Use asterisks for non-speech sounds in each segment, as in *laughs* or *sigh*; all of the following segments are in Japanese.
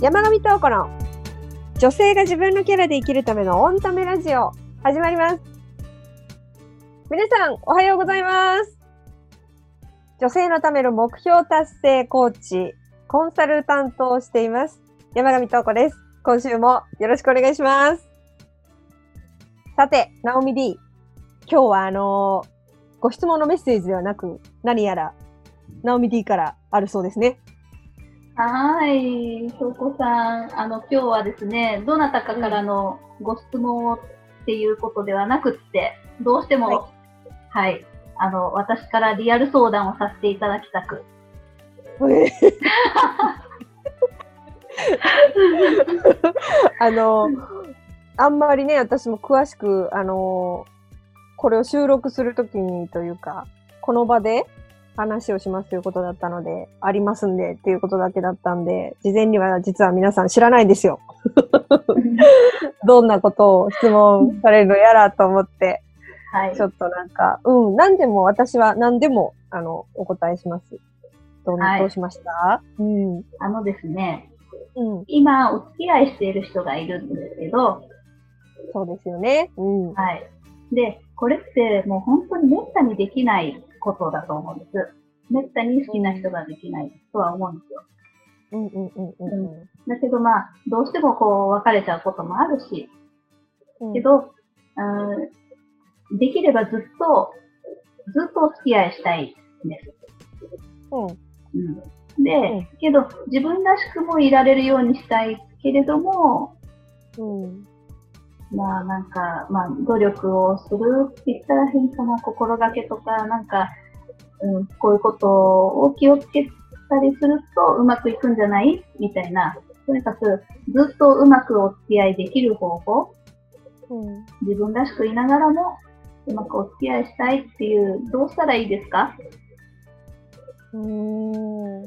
山上東子の女性が自分のキャラで生きるためのオンタメラジオ始まります。皆さん、おはようございます。女性のための目標達成コーチ、コンサルタントをしています。山上東子です。今週もよろしくお願いします。さて、ナオミ D。今日はあのーご質問のメッセージではなく、何やら、ナオミ D からあるそうですね。はい、ひょうこさん、あの、今日はですね、どなたかからのご質問をっていうことではなくって、どうしても、ははい、あの、私からリアル相談をさせていただきたく。*laughs* あの、あんまりね、私も詳しく、あの、これを収録するときにというか、この場で話をしますということだったので、ありますんでっていうことだけだったんで、事前には実は皆さん知らないんですよ。どんなことを質問されるのやらと思って、はいち。ょっとなんか、うん、何でも、私は何でも、あの、お答えします。どう,、はいどうしました？うん。うん。あのですね、今、お付き合いしている人がいるんですけど、そうですよね。うん。はい。で、これってもう本当に滅多にできないことだと思うんです。滅多に好きな人ができないとは思うんですよ。うんうんうんうんだけどまあ、どうしてもこう別れちゃうこともあるし、うん。けど、うん、できればずっと、ずっとお付き合いしたいんです。うん。うん、で、うんけど自分らしくもいられるようにしたいけれども、うん。まあなんか、まあ努力をするって言ったら変かな、心がけとか、なんか、うん、こういうことを気をつけたりするとうまくいくんじゃない？みたいな、とにかくずっとうまくお付き合いできる方法、うん。自分らしくいながらもうまくお付き合いしたいっていう、どうしたらいいですか？うーん。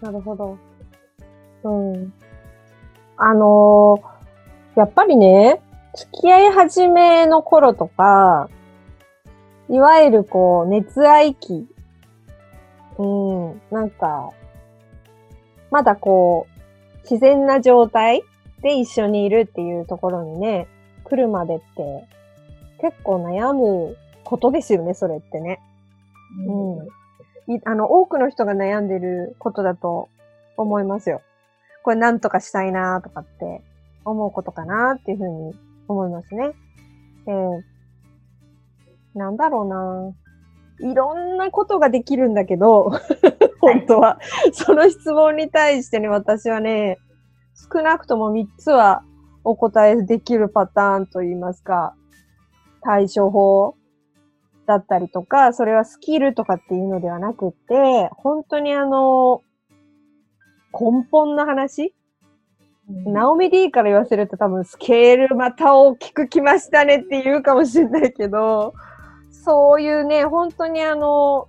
なるほど。うん。あのーやっぱりね、付き合い始めの頃とか、いわゆるこう、熱愛期。うん。なんか、まだこう、自然な状態で一緒にいるっていうところにね、来るまでって、結構悩むことですよね、それってね。うん。いあの、多くの人が悩んでることだと思いますよ。これなんとかしたいなとかって思うことかなっていうふうに思いますね。えー、なんだろうな。いろんなことができるんだけど、本当は。その質問に対してね、私はね、少なくとも3つはお答えできるパターンといいますか、対処法だったりとか、それはスキルとかっていうのではなくって、本当にあの、根本の話ナオミ D から言わせると多分スケールまた大きくきましたねって言うかもしれないけど、そういうね、本当にあの、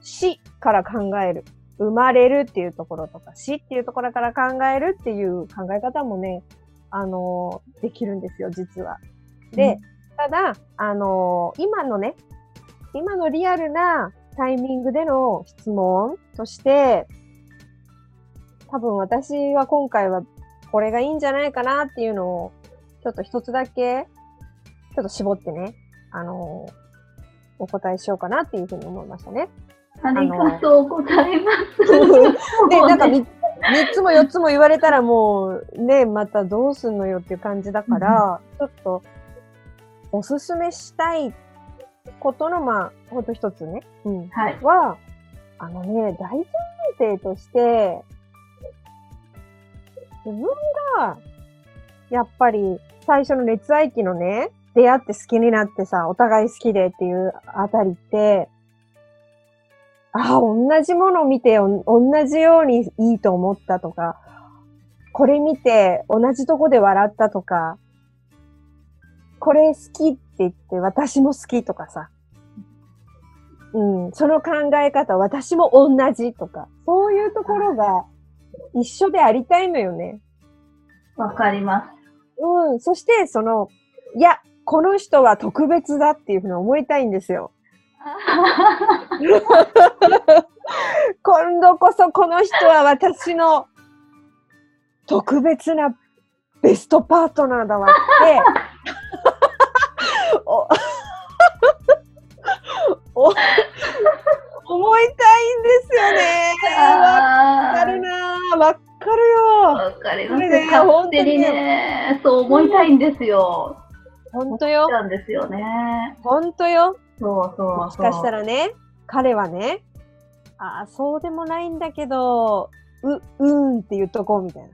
死から考える。生まれるっていうところとか、死っていうところから考えるっていう考え方もね、あの、できるんですよ、実は。で、ただ、あの今のね、今のリアルなタイミングでの質問として、多分私は今回はこれがいいんじゃないかなっていうのを、ちょっと一つだけ、ちょっと絞ってね、あのお答えしようかなっていうふうに思いましたね。ありがとうございます。で、*laughs* なんかもうね3つも4つも言われたらもうね、またどうすんのよっていう感じだから、ちょっとおすすめしたいことの、まあ、ほんと一つね、うん、はい。は、あのね、大前提として、自分が、やっぱり最初の熱愛期のね、出会って好きになってさ、お互い好きでっていうあたりって、ああ、同じものを見てお同じようにいいと思ったとか、これ見て同じとこで笑ったとか、これ好きって言って私も好きとかさ、うん、その考え方、私も同じとか、そういうところが一緒でありたいのよね。わかります。うん、そして、その、いや、この人は特別だっていうふうに思いたいんですよ。今度こそこの人は私の特別なベストパートナーだわって、*laughs* 思いたいんですよね。わかるなぁ。わかるよ。わかります。ね勝手にね、そう思いたいんですよ。ほんとよ。なんですよね。ほんとよ。そうそうそう。もしかしたらね、彼はね、ああ、そうでもないんだけど、う、うーんって言っとこうみたいな。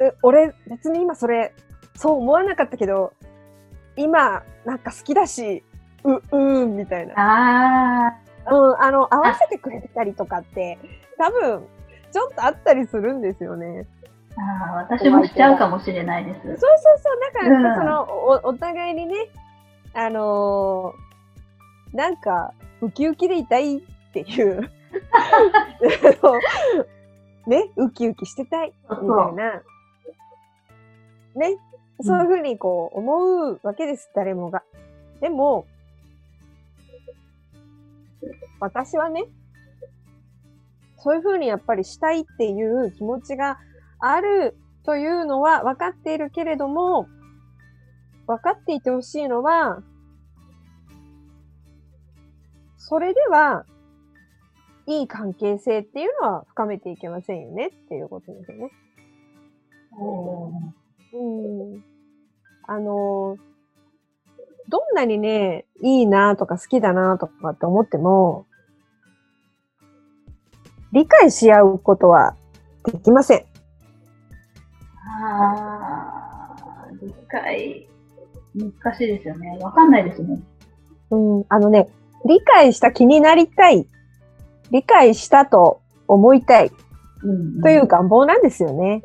*laughs* え俺、別に今それ、そう思わなかったけど、今、なんか好きだし、う、うーんみたいな。あうん、あの、合わせてくれてたりとかって、多分、ちょっとあったりするんですよね。ーあー、私もしちゃうかもしれないです。そうそうそう。だから、うんそのお、お互いにね、あのーなんか、ウキウキでいたいっていう、*laughs* ね、ウキウキしてたい、みたいな、ね、そういうふうにこう思うわけです、誰もが。でも、私はね、そういうふうにやっぱりしたいっていう気持ちがあるというのは分かっているけれども、分かっていてほしいのは、それでは、いい関係性っていうのは深めていけませんよねっていうことですよね。うん。あの、どんなにね、いいなとか好きだなとかって思っても、理解し合うことはできません。ああ、理解、難しいですよね。わかんないですね。うん、あのね、理解した気になりたい。理解したと思いたいうん、という願望なんですよね。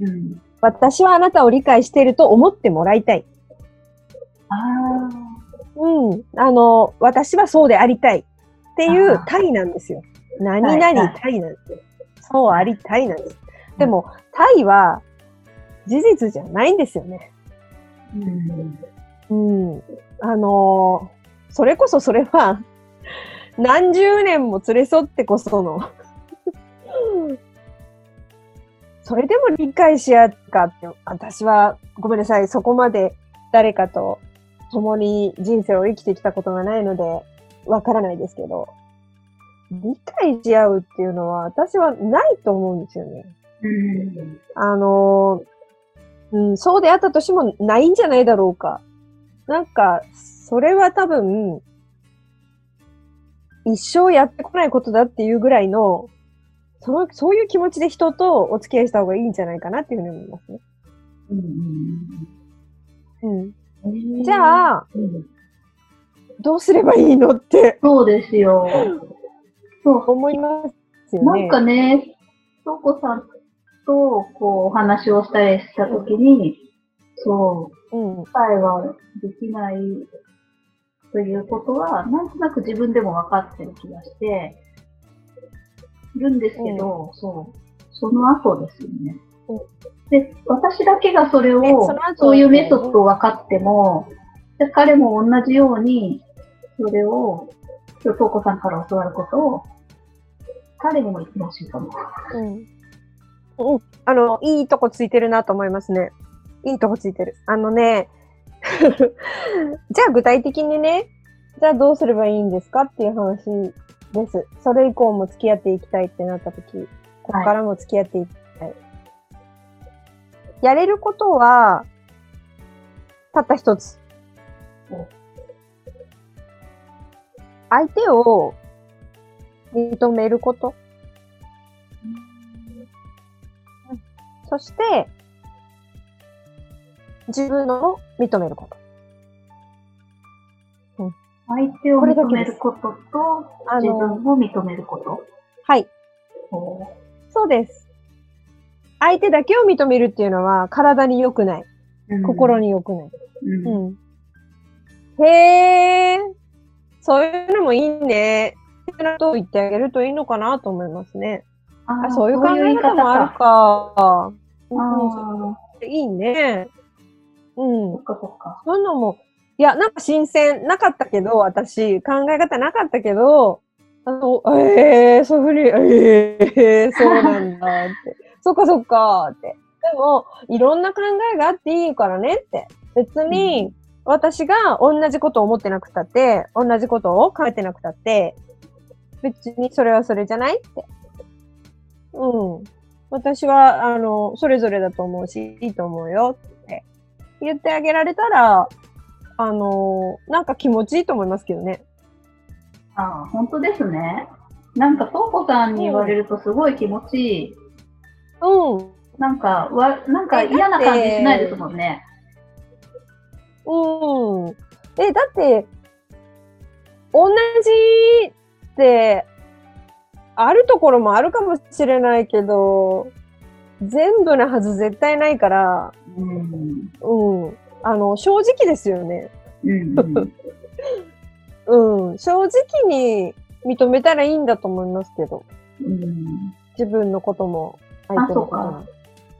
うん。私はあなたを理解していると思ってもらいたい。あうん。あの、私はそうでありたいっていう体なんですよ。何はい々はい体なんですよ。そうありたいなんです。うんでも、体は事実じゃないんですよね。あ、うん。うん。あのーそれこそそれは、*laughs* 何十年も連れ添ってこその、*laughs* それでも理解し合うかって、私はごめんなさい、そこまで誰かと共に人生を生きてきたことがないので、わからないですけど、理解し合うっていうのは私はないと思うんですよね。うん。あのーうん、そうであったとしてもないんじゃないだろうか。なんか、それは多分、一生やってこないことだっていうぐらいの、その、そういう気持ちで人とお付き合いした方がいいんじゃないかなっていうふうに思いますね。うん。うん。じゃあ、うんどうすればいいのってそうですよ。そう。思いますよね。なんかね、とこさんとこうお話をしたりしたときに、そう、うん。理解はできないということは、なんとなく自分でも分かってる気がして、いるんですけど、そう、その後ですよね。うんで、私だけがそれを、ねそそういうメソッドを分かっても、で彼も同じように、それを、今日、とうこさんから教わることを、彼にも言ってほしいと思う。うん。うん。あの、いいとこついてるなと思いますね。いいとこついてる。あのね、*laughs* じゃあ具体的にね、じゃあどうすればいいんですかっていう話です。それ以降も付き合っていきたいってなった時、ここからも付き合っていきたい。やれることは、たった一つ。相手を認めること。そして、自分のも認めること。相手を認めることと、あ自分の、も認めること？はい、おそうです。相手だけを認めるっていうのは体に良くない。心に。に良くない。うんうん。へえ、そういうのもいいね。ってなことを言ってあげるといいのかなと思いますね。ああ、そういう考え方もあるか。いいね。うんそ。っかそっか。そういうのも、いや、なんか新鮮なかったけど、私、考え方なかったけど、あの、ええー、そういうふうに、ええー、そうなんだって。*laughs* そっかそっかって。でも、いろんな考えがあっていいからねって。別に、私が同じことを思ってなくたって、同じことを考えてなくたって、別にそれはそれじゃないって。うん。私は、あの、それぞれだと思うし、いいと思うよって言ってあげられたら、あの、なんか気持ちいいと思いますけどね。ああ、本当ですね。なんか、とうこさんに言われるとすごい気持ちいい。うん。なんか、わ、なんか嫌な感じしないですもんね。うん。え、だって、同じって、あるところもあるかもしれないけど、全部なはず絶対ないから、うん。うん。あの、正直ですよね。うん、うん。正直に認めたらいいんだと思いますけど。うん。自分のことも、相手のことあも。あ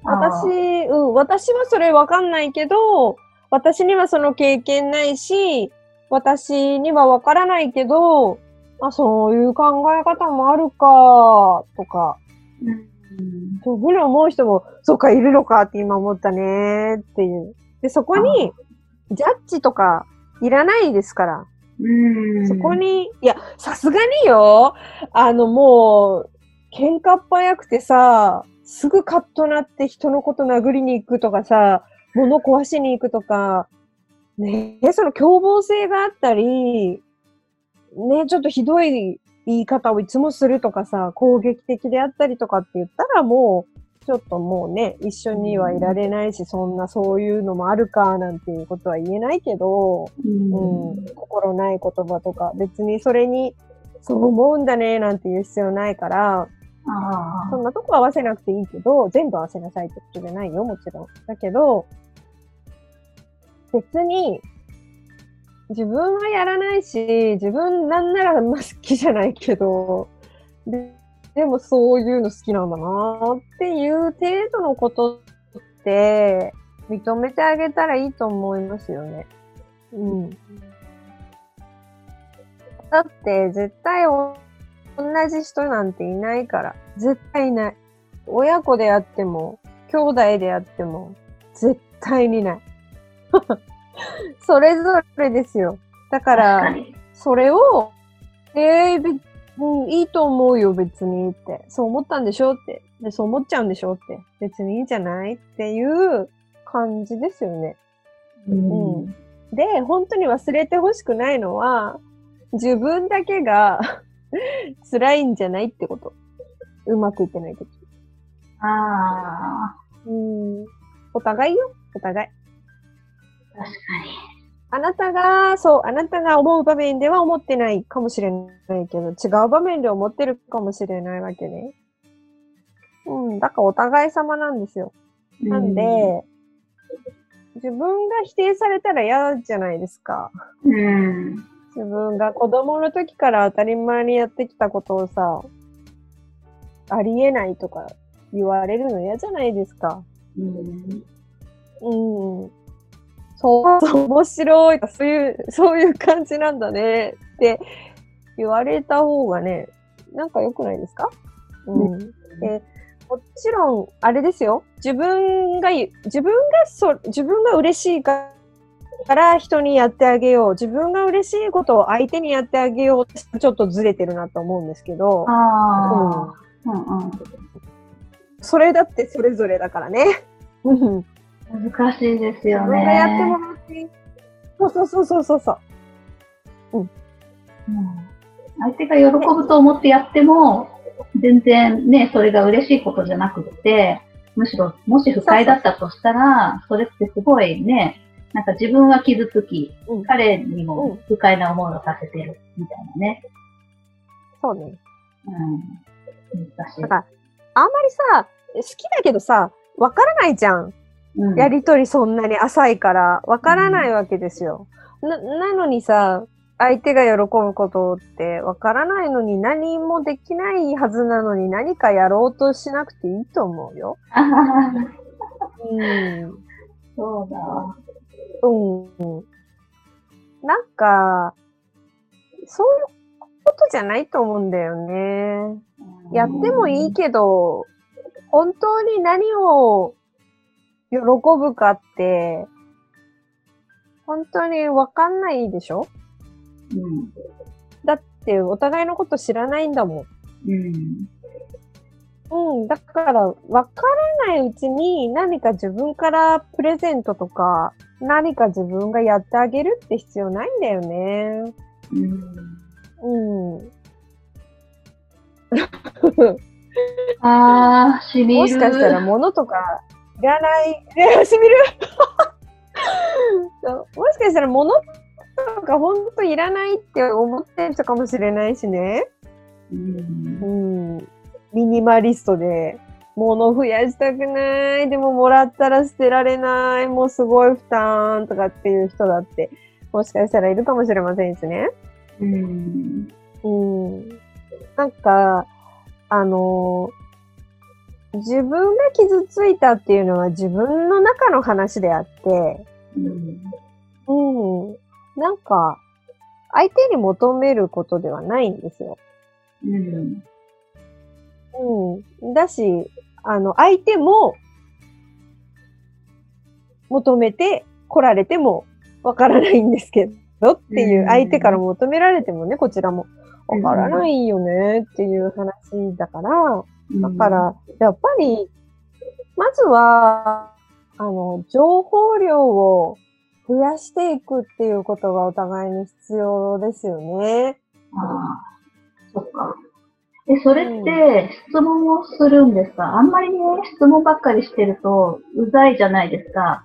私、うん、私はそれわかんないけど、私にはその経験ないし、私にはわからないけど、あ、そういう考え方もあるか、とか、うんそうふうに思う人も、そうか、いるのかって今思ったね、っていう。で、そこに、ジャッジとか、いらないですから。うん。そこに、いや、さすがによ、あの、もう、喧嘩っ早くてさ、すぐカッとなって人のこと殴りに行くとかさ、物壊しに行くとか、ねえ、その凶暴性があったり、ねちょっとひどい言い方をいつもするとかさ、攻撃的であったりとかって言ったらもう、ちょっともうね、一緒にはいられないし、そんなそういうのもあるかなんていうことは言えないけど、うん。うん、心ない言葉とか、別にそれに、そう思うんだね、なんて言う必要ないから、あそんなとこ合わせなくていいけど、全部合わせなさいってことじゃないよ、もちろん。だけど、別に、自分はやらないし、自分なんならま好きじゃないけど、ででもそういうの好きなんだなっていう程度のことって、認めてあげたらいいと思いますよね。うん。だって、絶対同じ人なんていないから。絶対いない。親子であっても、兄弟であっても、絶対にない。*laughs* それぞれですよ。だか、らに。それを、えーべうん、いいと思うよ、別にって。そう思ったんでしょって。で、そう思っちゃうんでしょって。別にいいんじゃないっていう感じですよね。うん。で、本当に忘れてほしくないのは、自分だけが *laughs* 辛いんじゃないってこと。うまくいってないとき。あうん。お互いよ、お互い。あ、確かあなたが、そう、あなたが思う場面では思ってないかもしれないけど、違う場面で思ってるかもしれないわけね。うん、だからお互い様なんですよ。に。なんで、自分が否定されたら嫌じゃないですか。うん。自分が子供の時から当たり前にやってきたことをさ、ありえないとか言われるの嫌じゃないですか。うん。うん。そう、面白い。そういう、そういう感じなんだねって言われた方がね、なんか良くないですか？うん。でもちろん、あれですよ。自分が自分がそ、自分が嬉しいから人にやってあげよう。自分が嬉しいことを相手にやってあげようちょっとずれてるなと思うんですけど、あうんあ。うんうん。それだってそれぞれだからね。うん難しいですよ自ね。分がやってもらっていい。そうそうそうそうそうそう。うん相手が喜ぶと思ってやっても、全然ね、それが嬉しいことじゃなくって、むしろ、もし不快だったとしたら、それってすごいね、なんか自分は傷つき、うん彼にうもん不快な思いをさせてる、みたいなね。そうね。うん。難しいだ。から、あんまりさ、好きだけどさ、わからないじゃん。うんやりとりそんなに浅いから、わからないわけですよ。な、なのにさ、相手が喜ぶことってわからないのに何もできないはずなのに何かやろうとしなくていいと思うよ。*laughs* うん。そうだわ。うん。なんか、そういうことじゃないと思うんだよね。やってもいいけど、本当に何を喜ぶかって、本当にわかんないでしょ？うん。だってお互いのこと知らないんだもん。うん。うん、だから、わからないうちに何か自分からプレゼントとか、何か自分がやってあげるって必要ないんだよね。うん。うん。*laughs* ああ、しみる。もしかしたら物とかいらない、ね、しみる *laughs* そうもしかしたら物とか本当いらないって思ってる人かもしれないしね。うんう。ん。ミニマリストで、物増やしたくない、でももらったら捨てられない、もうすごい負担とかっていう人だって、もしかしたらいるかもしれませんしね。うん。うん。なんか、あの自分が傷ついたっていうのは自分の中の話であって、うん。うん。なんか、相手に求めることではないんですよ。うん。うん。だし、あの、相手も、求めて来られてもわからないんですけどっていうう、ん相手から求められてもね、こちらもわからないよねっていう話だから、だから、やっぱり、まずは、あの、情報量を増やしていくっていうことがお互いに必要ですよね。ああ、そっか。え、それって質問をするんですか？あんまりね、質問ばっかりしてると、うざいじゃないですか。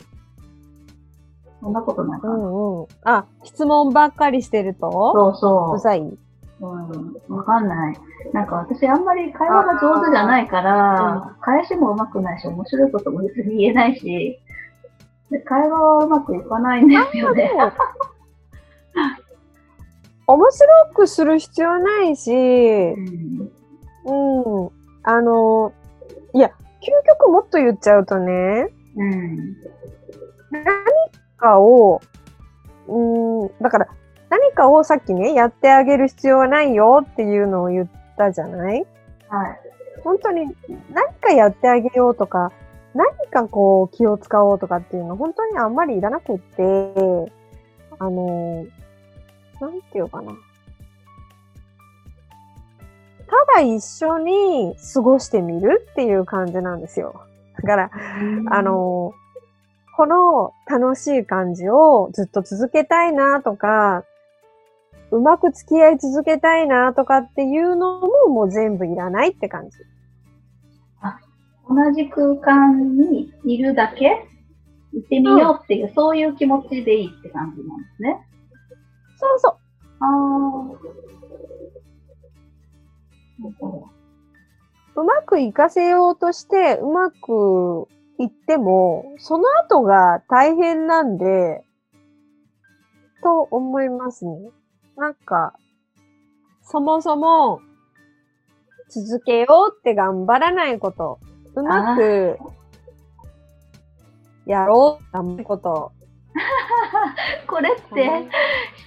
そんなことないかな。うんうん。あ、質問ばっかりしてると、そうそうざい？うん、わかんない。なんか私あんまり会話が上手じゃないから、返しも上手くないし、面白いことも別に言えないし、で会話はうまくいかないんですよね。面白くする必要ないし、うんうん。あの、いや、究極もっと言っちゃうとね、うん。何かを、うん、だから、何かをさっきね、やってあげる必要はないよっていうのを言ったじゃない？はい。本当に何かやってあげようとか、何かこう気を使おうとかっていうの本当にあんまりいらなくって、あの、なんていうかな。ただ一緒に過ごしてみるっていう感じなんですよ。だから、あ、の、この楽しい感じをずっと続けたいなとか、うまく付き合い続けたいなとかっていうのももう全部いらないって感じ。同じ空間にいるだけいてみようっていう、そういう気持ちでいいって感じなんですね。そうそう。ああ。うまくいかせようとして、うまくいっても、その後が大変なんで、と思いますね。なんか、そもそも、続けようって頑張らないこと、うまく、やろう、頑張ること。*laughs* これって、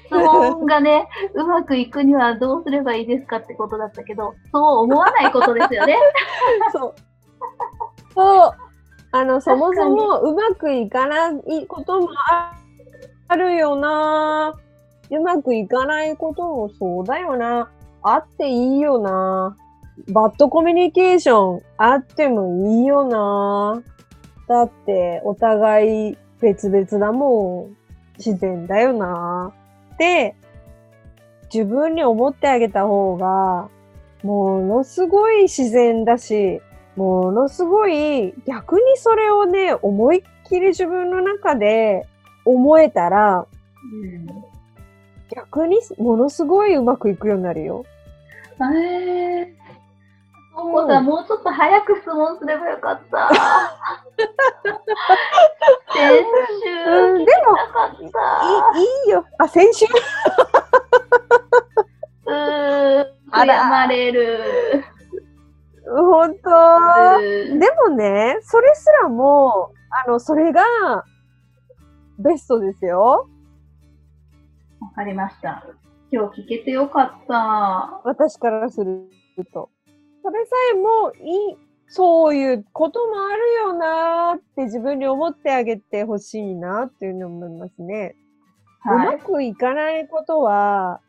質問がね、うまくいくにはどうすればいいですかってことだったけど、そう思わないことですよね。*laughs* そう。そう。あの、そもそもうまくいかないこともああるよな。うまくいかないこともそうだよな。あっていいよな。バッドコミュニケーションあってもいいよな。だって、お互い別々だもん。自然だよな。って、自分に思ってあげた方が、ものすごい自然だし、ものすごい逆にそれをね、思いっきり自分の中で思えたら、逆にものすごいうまくいくようになるよ。うん。えー。そうだ、もうちょっと早く質問すればよかった。*laughs* 先週うん、でも。いいよ。あ、先週？*laughs* うーん、あら悔やまれる。本当？うんでもね、それすらも、あの、それが、ベストですよ。わかりました。今日聞けてよかった。私からすると。それさえもいい、そういうこともあるよなーって自分に思ってあげてほしいなっていうのを思いますね。うはい。まくいかないことは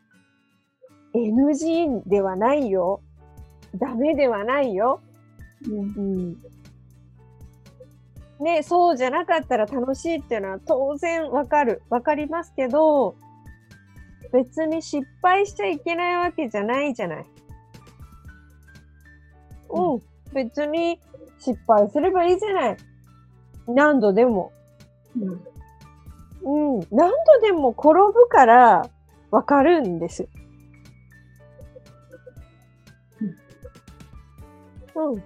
NG ではないよ。ダメではないよ。うんうん。ね、そうじゃなかったら楽しいっていうのは当然わかる。わかりますけど、別に失敗しちゃいけないわけじゃないじゃない。うん。別に失敗すればいいじゃない。何度でも。うんうん。何度でも転ぶからわかるんです。うん。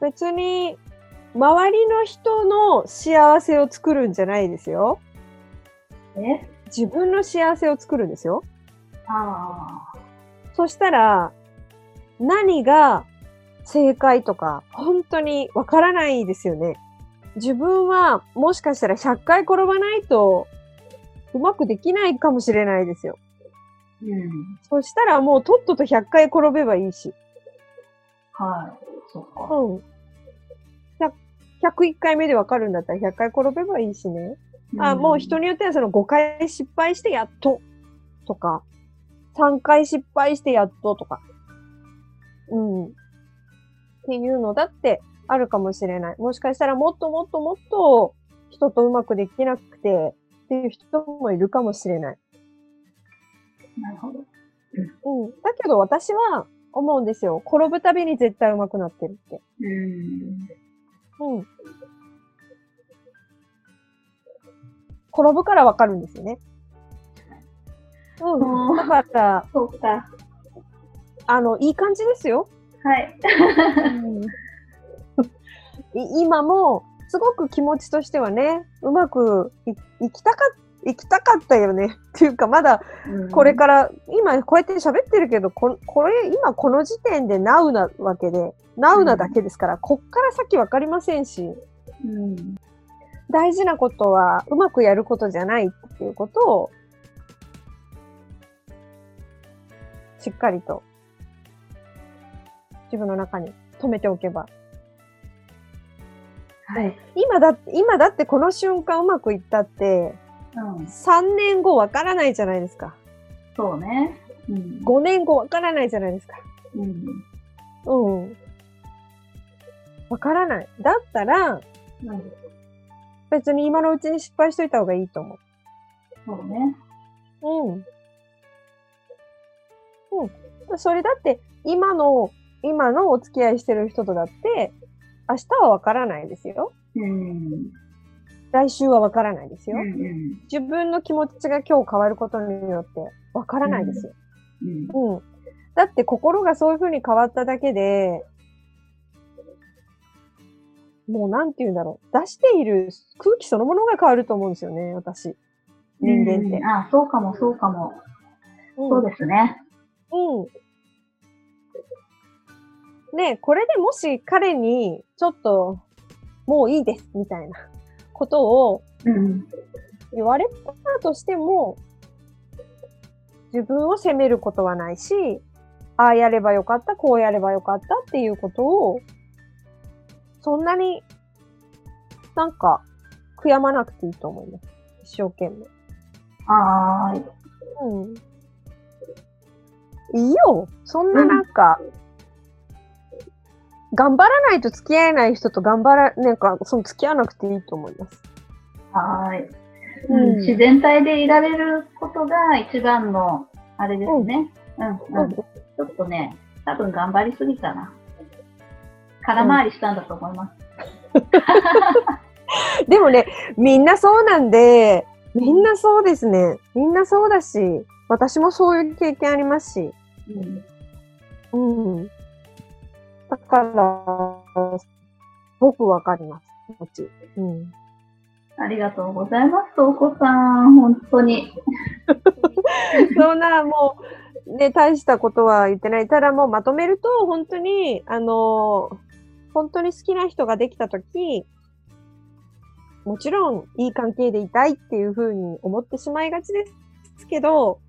別に、周りの人の幸せを作るんじゃないですよ。え？自分の幸せを作るんですよ。ああ。そしたら、何が正解とか、本当にわからないですよね。自分はもしかしたら100回転ばないとうまくできないかもしれないですよ。うん。そしたらもうとっとと100回転べばいいし。はい。そっか。うん。100 101回目でわかるんだったら100回転べばいいしね。あ、もう人によってはその5回失敗してやっととか、3回失敗してやっととか。うん。っていうのだってあるかもしれない。もしかしたらもっともっともっと人とうまくできなくてっていう人もいるかもしれない。なるほど。うん。だけど私は思うんですよ。転ぶたびに絶対うまくなってるって。うん。うん。転ぶからわかるんですよね。うん。だから、そうか。あの、いい感じですよ。はい。い今も、すごく気持ちとしてはね、うまくいいきたか、いきたかったよね。っていうか、まだこれから、今こうやって喋ってるけど、ここれ、今この時点で Now なわけで、Now なだけですから、こっから先わかりませんし、うん。大事なことはうまくやることじゃないっていうことを、しっかりと自分の中に留めておけば。はい。今だって、今だってこの瞬間うまくいったって、うん。3年後わからないじゃないですか。そうね。うん。5年後わからないじゃないですか。うん。うん。わからない。だったら、うん。別に今のうちに失敗しといた方がいいと思そうね。う。うん。うん。それだって、今の、今のお付き合いしてる人とだって、明日はわからないですよ。うん。来週はわからないですよ。うん。自分の気持ちが今日変わることによってわからないですよ。うん。うん。だって心がそういう風に変わっただけで、もうなんて言うんだろう。出している空気そのものが変わると思うんですよね、私。人間ってうん。あ、そうかも、そうかも。うんそうですね。うん。ねこれでもし彼に、ちょっと、もういいです、みたいなことをうん。言われたとしても、自分を責めることはないし、ああやればよかった、こうやればよかったっていうことを、そんなになんか悔やまなくていいと思います。一生懸命。はーい。うん。いいよ。そんななんか、頑張らないと付き合えない人と頑張ら、なんか、その付き合わなくていいと思います。はーい。ううんん、自然体でいられることが一番の、あれですね。うん、うん。ちょっとね、多分頑張りすぎたな。空回りしたんだと思います。*laughs* でもね、みんなそうなんで、みんなそうですね。みんなそうだし、私もそういう経験ありますし。うん。うん。だから、僕わかります。気持ち。うん。ありがとうございます、お子さん。本当に。*laughs* そんな、もう、ね、大したことは言ってない。ただもうまとめると、本当に、あの本当に好きな人ができたとき、もちろん、いい関係でいたいっていうふうに思ってしまいがちですけど、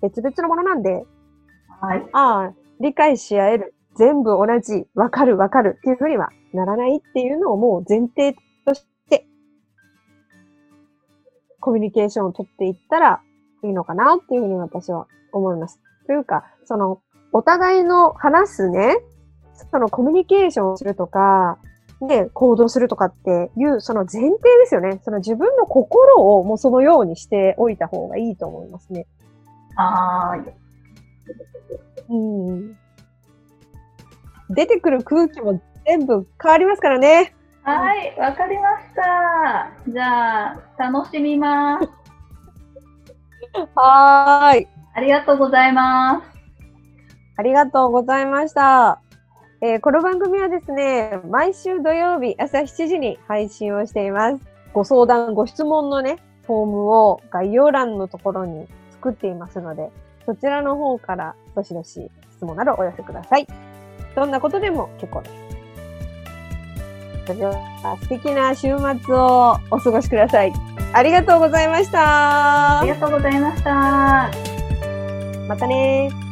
別々のものなんで、はい。ああ、理解し合える。全部同じ。わかるわかるっていうふうにはならないっていうのをもう前提として、コミュニケーションを取っていったらいいのかなっていうふうに私は思います。というか、その、お互いの話すね、そのコミュニケーションをするとか、で、行動するとかっていう、その前提ですよね。その自分の心をもうそのようにしておいた方がいいと思いますね。はーい。うん。出てくる空気も全部変わりますからね。はい、わかりました。じゃあ、楽しみます。*laughs* はーい。ありがとうございます。ありがとうございました。えーこの番組はですね、毎週土曜日朝7時に配信をしています。ご相談、ご質問のね、フォームを概要欄のところに作っていますので、そちらの方からどしどし質問などお寄せください。どんなことでも結構です。それでは素敵な週末をお過ごしください。ありがとうございましたあり。がとうございました。またねー。